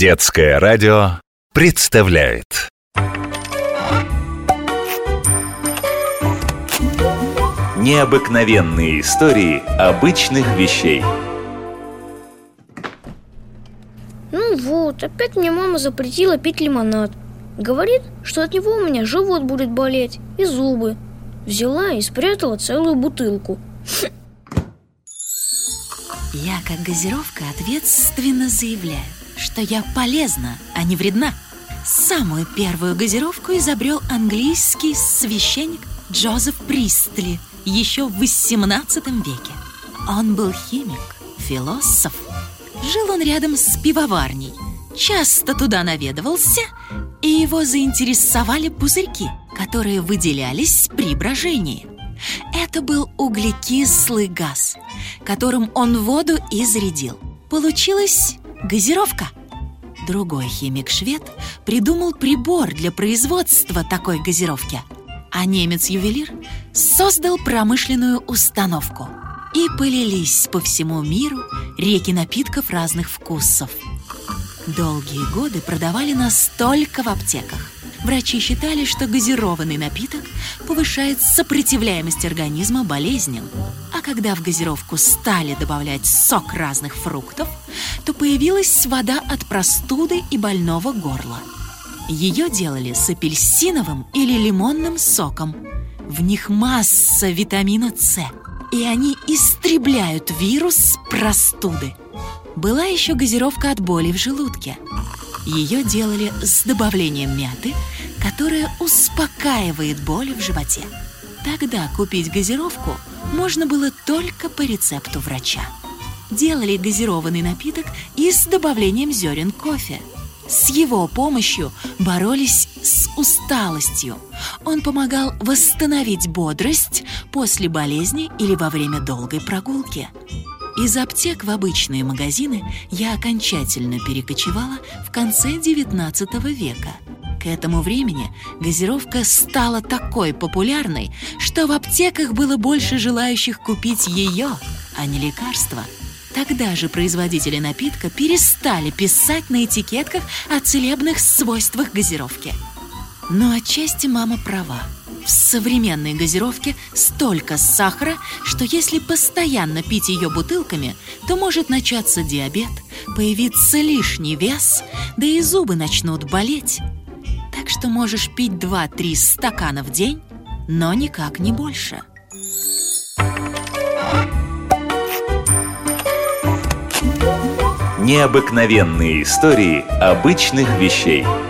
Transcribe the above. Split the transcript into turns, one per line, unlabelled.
Детское радио представляет. Необыкновенные истории обычных вещей.
Ну вот, опять мне мама запретила пить лимонад. Говорит, что от него у меня живот будет болеть и зубы. Взяла и спрятала целую бутылку.
Я, как газировка, ответственно заявляю, что я полезна, а не вредна. Самую первую газировку изобрел английский священник Джозеф Пристли еще в XVIII веке. Он был химик, философ. Жил он рядом с пивоварней. Часто туда наведывался, и его заинтересовали пузырьки, которые выделялись при брожении. Это был углекислый газ, которым он воду и зарядил. Получилась газировка. Другой химик-швед придумал прибор для производства такой газировки, а немец-ювелир создал промышленную установку. И полились по всему миру реки напитков разных вкусов. Долгие годы продавали настолько в аптеках – Врачи считали, что газированный напиток повышает сопротивляемость организма болезням. А когда в газировку стали добавлять сок разных фруктов, то появилась вода от простуды и больного горла. Ее делали с апельсиновым или лимонным соком. В них масса витамина С, и они истребляют вирус простуды. Была еще газировка от боли в желудке – ее делали с добавлением мяты, которая успокаивает боли в животе. Тогда купить газировку можно было только по рецепту врача. Делали газированный напиток и с добавлением зерен кофе. С его помощью боролись с усталостью. Он помогал восстановить бодрость после болезни или во время долгой прогулки. Из аптек в обычные магазины я окончательно перекочевала в конце XIX века. К этому времени газировка стала такой популярной, что в аптеках было больше желающих купить ее, а не лекарства. Тогда же производители напитка перестали писать на этикетках о целебных свойствах газировки. Но отчасти мама права – в современной газировке столько сахара, что если постоянно пить ее бутылками, то может начаться диабет, появиться лишний вес, да и зубы начнут болеть. Что можешь пить 2-3 стакана в день, но никак не больше.
Необыкновенные истории обычных вещей –